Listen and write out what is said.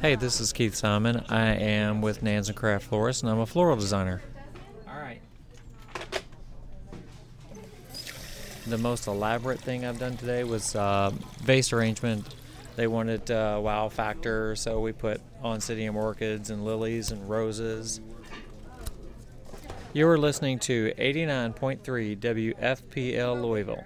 Hey, this is Keith Simon. I am with Nanz and Kraft Florist, and I'm a floral designer. All right. The most elaborate thing I've done today was uh, vase arrangement. They wanted uh, wow factor, so we put oncidium orchids and lilies and roses. You are listening to 89.3 WFPL Louisville.